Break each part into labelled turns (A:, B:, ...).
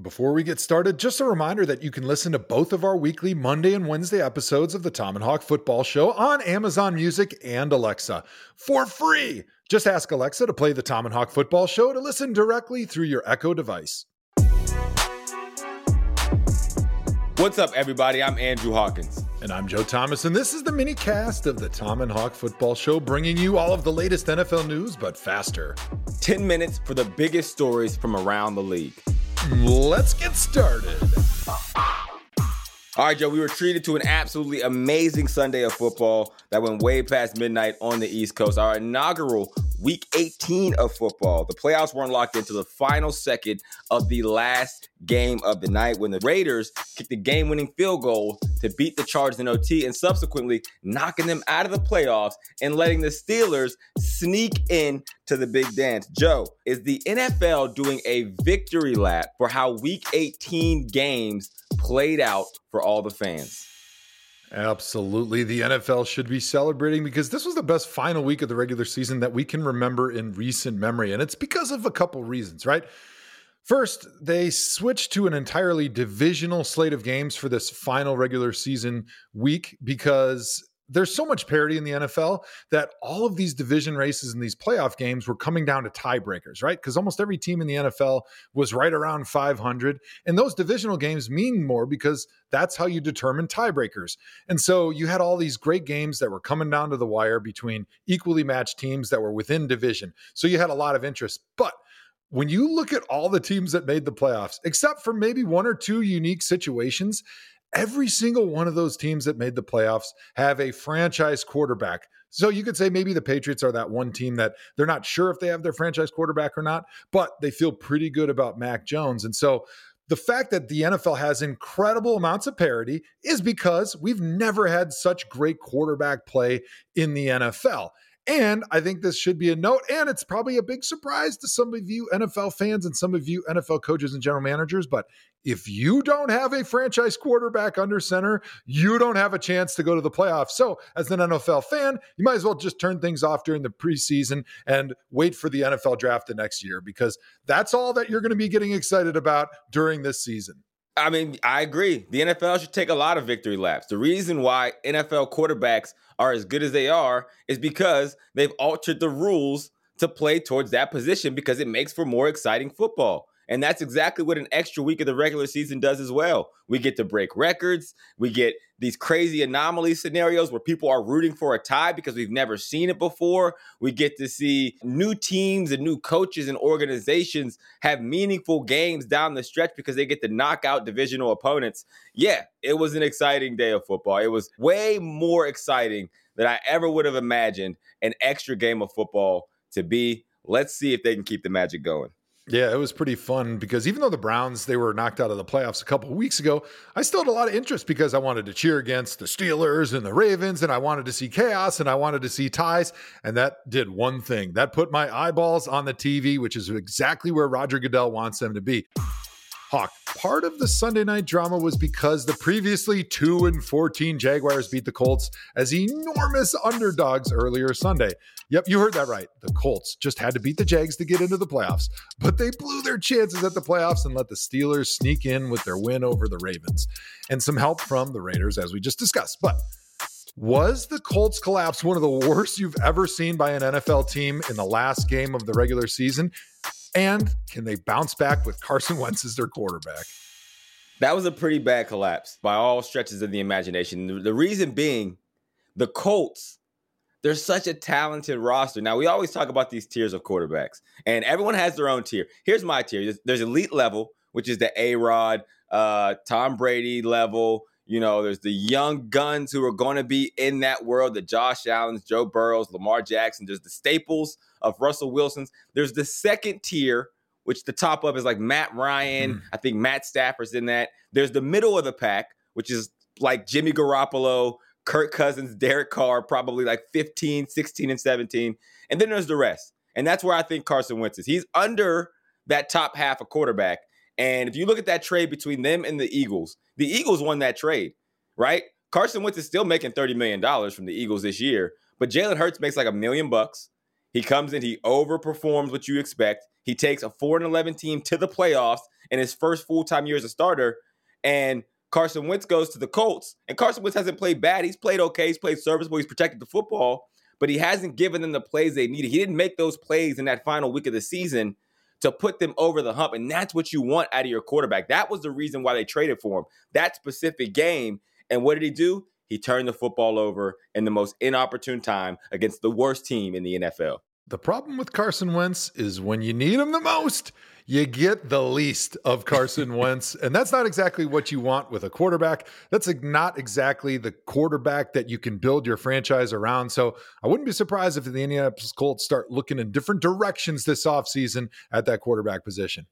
A: Before we get started, just a reminder that you can listen to both of our weekly Monday and Wednesday episodes of the Thom and Hawk Football Show on Amazon Music and Alexa for free. Just ask Alexa to play the Thom and Hawk Football Show to listen directly through your Echo device.
B: What's up, everybody? I'm Andrew Hawkins.
A: And I'm Joe Thomas, and this is the mini cast of the Thom and Hawk Football Show, bringing you all of the latest NFL news, but faster.
B: 10 minutes for the biggest stories from around the league.
A: Let's get started.
B: All right, Joe, we were treated to an absolutely amazing Sunday of football that went way past midnight on the East Coast. Our inaugural week 18 of football. The playoffs weren't locked into the final second of the last game of the night when the Raiders kicked the game winning field goal to beat the Chargers in OT and subsequently knocking them out of the playoffs and letting the Steelers sneak in to the big dance. Joe, is the NFL doing a victory lap for how week 18 games played out for all the fans?
A: Absolutely. The NFL should be celebrating because this was the best final week of the regular season that we can remember in recent memory. And it's because of a couple reasons, right? First, they switched to an entirely divisional slate of games for this final regular season week because there's so much parity in the NFL that all of these division races and these playoff games were coming down to tiebreakers, right? Because almost every team in the NFL was right around 500. And those divisional games mean more because that's how you determine tiebreakers. And so you had all these great games that were coming down to the wire between equally matched teams that were within division. So you had a lot of interest. But when you look at all the teams that made the playoffs, except for maybe one or two unique situations, every single one of those teams that made the playoffs have a franchise quarterback. So you could say maybe the Patriots are that one team that they're not sure if they have their franchise quarterback or not, but they feel pretty good about Mac Jones. And so the fact that the NFL has incredible amounts of parity is because we've never had such great quarterback play in the NFL. And I think this should be a note, and it's probably a big surprise to some of you NFL fans and some of you NFL coaches and general managers. But if you don't have a franchise quarterback under center, you don't have a chance to go to the playoffs. So, as an NFL fan, you might as well just turn things off during the preseason and wait for the NFL draft the next year because that's all that you're going to be getting excited about during this season.
B: I mean, I agree. The NFL should take a lot of victory laps. The reason why NFL quarterbacks are as good as they are is because they've altered the rules to play towards that position because it makes for more exciting football. And that's exactly what an extra week of the regular season does as well. We get to break records. We get these crazy anomaly scenarios where people are rooting for a tie because we've never seen it before. We get to see new teams and new coaches and organizations have meaningful games down the stretch because they get to knock out divisional opponents. Yeah, it was an exciting day of football. It was way more exciting than I ever would have imagined an extra game of football to be. Let's see if they can keep the magic going.
A: Yeah, it was pretty fun because even though the Browns they were knocked out of the playoffs a couple weeks ago, I still had a lot of interest because I wanted to cheer against the Steelers and the Ravens and I wanted to see chaos and I wanted to see ties and that did one thing. That put my eyeballs on the TV, which is exactly where Roger Goodell wants them to be. Hawk. Part of the Sunday night drama was because the previously 2 and 14 Jaguars beat the Colts as enormous underdogs earlier Sunday. Yep, you heard that right. The Colts just had to beat the Jags to get into the playoffs, but they blew their chances at the playoffs and let the Steelers sneak in with their win over the Ravens and some help from the Raiders, as we just discussed. But was the Colts collapse one of the worst you've ever seen by an NFL team in the last game of the regular season? And can they bounce back with Carson Wentz as their quarterback?
B: That was a pretty bad collapse by all stretches of the imagination. The reason being, the Colts, they're such a talented roster. Now, we always talk about these tiers of quarterbacks, and everyone has their own tier. Here's my tier there's, elite level, which is the A Rod, uh, Tom Brady level. You know, there's the young guns who are going to be in that world the Josh Allens, Joe Burrows, Lamar Jackson. There's the staples of Russell Wilson's. There's the second tier, which the top of is like Matt Ryan. Mm. I think Matt Stafford's in that. There's the middle of the pack, which is like Jimmy Garoppolo, Kirk Cousins, Derek Carr, probably like 15, 16, and 17. And then there's the rest. And that's where I think Carson Wentz is. He's under that top half of quarterback. And if you look at that trade between them and the Eagles, the Eagles won that trade, right? Carson Wentz is still making $30 million from the Eagles this year, but Jalen Hurts makes like a million bucks. He comes in, he overperforms what you expect. He takes a 4 and 11 team to the playoffs in his first full time year as a starter. And Carson Wentz goes to the Colts, and Carson Wentz hasn't played bad. He's played okay. He's played serviceable. He's protected the football, but he hasn't given them the plays they needed. He didn't make those plays in that final week of the season to put them over the hump. And that's what you want out of your quarterback. That was the reason why they traded for him. That specific game. And what did he do? He turned the football over in the most inopportune time against the worst team in the NFL.
A: The problem with Carson Wentz is when you need him the most, you get the least of Carson Wentz. And that's not exactly what you want with a quarterback. That's not exactly the quarterback that you can build your franchise around. So I wouldn't be surprised if the Indianapolis Colts start looking in different directions this offseason at that quarterback position.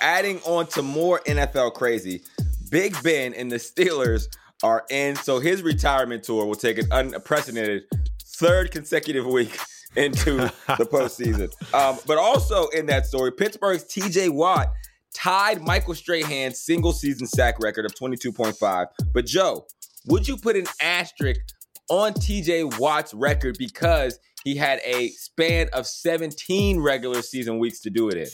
B: Adding on to more NFL crazy, Big Ben and the Steelers are in. So his retirement tour will take an unprecedented third consecutive week into the postseason. Um, but also in that story, Pittsburgh's TJ Watt tied Michael Strahan's single season sack record of 22.5. But Joe, would you put an asterisk on TJ Watt's record because he had a span of 17 regular season weeks to do it in?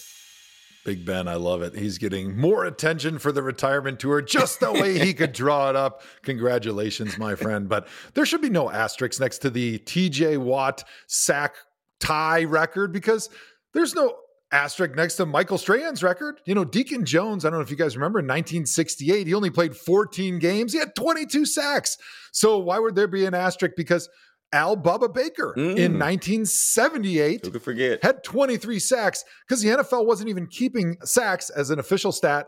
A: Big Ben, I love it. He's getting more attention for the retirement tour just the way he could draw it up. Congratulations, my friend. But there should be no asterisks next to the TJ Watt sack tie record because there's no asterisk next to Michael Strahan's record. You know, Deacon Jones, I don't know if you guys remember in 1968, he only played 14 games, he had 22 sacks. So why would there be an asterisk? Because Al Bubba Baker mm. in 1978
B: Who could forget?
A: had 23 sacks because the NFL wasn't even keeping sacks as an official stat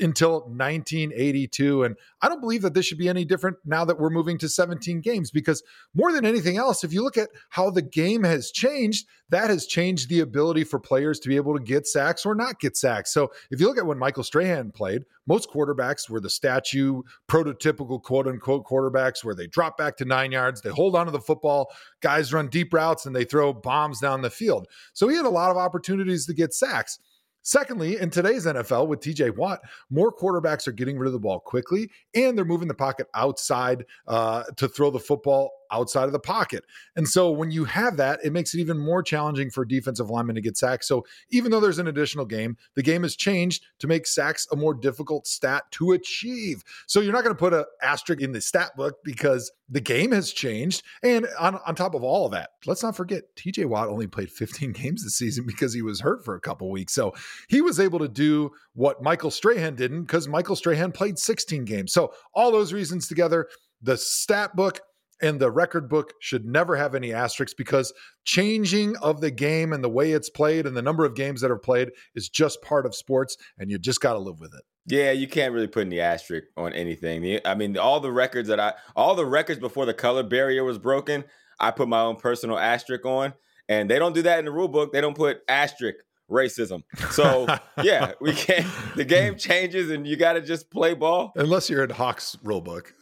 A: until 1982. And I don't believe that this should be any different now that we're moving to 17 games because more than anything else, if you look at how the game has changed, that has changed the ability for players to be able to get sacks or not get sacks. So if you look at when Michael Strahan played, most quarterbacks were the statue, prototypical quote unquote quarterbacks where they drop back to nine yards, they hold onto the football, guys run deep routes, and they throw bombs down the field. So he had a lot of opportunities to get sacks. Secondly, in today's NFL with TJ Watt, more quarterbacks are getting rid of the ball quickly and they're moving the pocket outside uh, to throw the football outside of the pocket. And so when you have that, it makes it even more challenging for defensive linemen to get sacks. So even though there's an additional game, the game has changed to make sacks a more difficult stat to achieve. So you're not going to put an asterisk in the stat book because the game has changed. And on, on top of all of that, let's not forget TJ Watt only played 15 games this season because he was hurt for a couple weeks. So he was able to do what Michael Strahan didn't because Michael Strahan played 16 games. So all those reasons together, the stat book and the record book should never have any asterisks because changing of the game and the way it's played and the number of games that are played is just part of sports and you just got to live with it.
B: Yeah, you can't really put any asterisk on anything. I mean, all the records that I, all the records before the color barrier was broken, I put my own personal asterisk on, and they don't do that in the rule book. They don't put asterisk racism. So yeah, we can't. The game changes, and you got to just play ball.
A: Unless you're in Hawk's rulebook.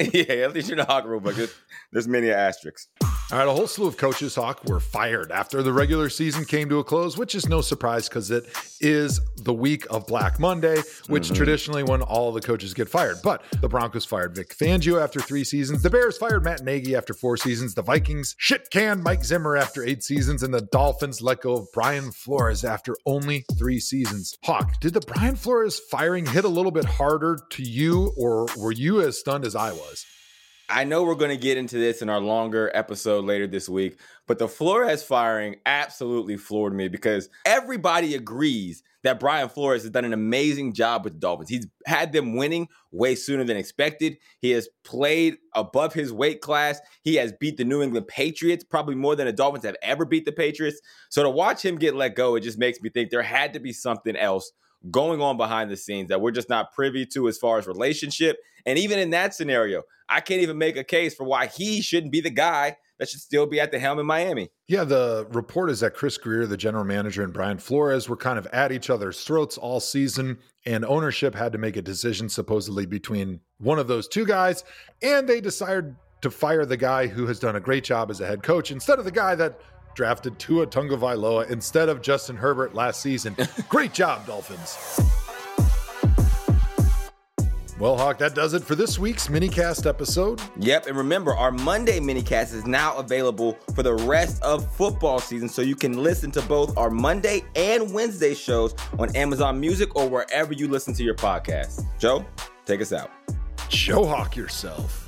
B: yeah, at least you're in the Hawk rulebook. There's, there's many asterisks.
A: All right, a whole slew of coaches, Hawk, were fired after the regular season came to a close, which is no surprise because it is the week of Black Monday, which mm-hmm. traditionally when all the coaches get fired. But the Broncos fired Vic Fangio after three seasons. The Bears fired Matt Nagy after four seasons. The Vikings shit canned Mike Zimmer after eight seasons. And the Dolphins let go of Brian Flores after only three seasons. Hawk, did the Brian Flores firing hit a little bit harder to you, or were you as stunned as I was?
B: I know we're going to get into this in our longer episode later this week, but the Flores firing absolutely floored me because everybody agrees that Brian Flores has done an amazing job with the Dolphins. He's had them winning way sooner than expected. He has played above his weight class. He has beat the New England Patriots probably more than the Dolphins have ever beat the Patriots. So to watch him get let go, it just makes me think there had to be something else going on behind the scenes that we're just not privy to as far as relationship. And even in that scenario, I can't even make a case for why he shouldn't be the guy that should still be at the helm in Miami.
A: Yeah, the report is that Chris Grier, the general manager, and Brian Flores were kind of at each other's throats all season, and ownership had to make a decision supposedly between one of those two guys, and they decided to fire the guy who has done a great job as a head coach instead of the guy that drafted Tua Tagovailoa instead of Justin Herbert last season. Great job, Dolphins. Well, Hawk, that does it for this week's minicast episode.
B: Yep, and remember, our Monday minicast is now available for the rest of football season, so you can listen to both our Monday and Wednesday shows on Amazon Music or wherever you listen to your podcast. Joe, take us out.
A: Joe Hawk yourself.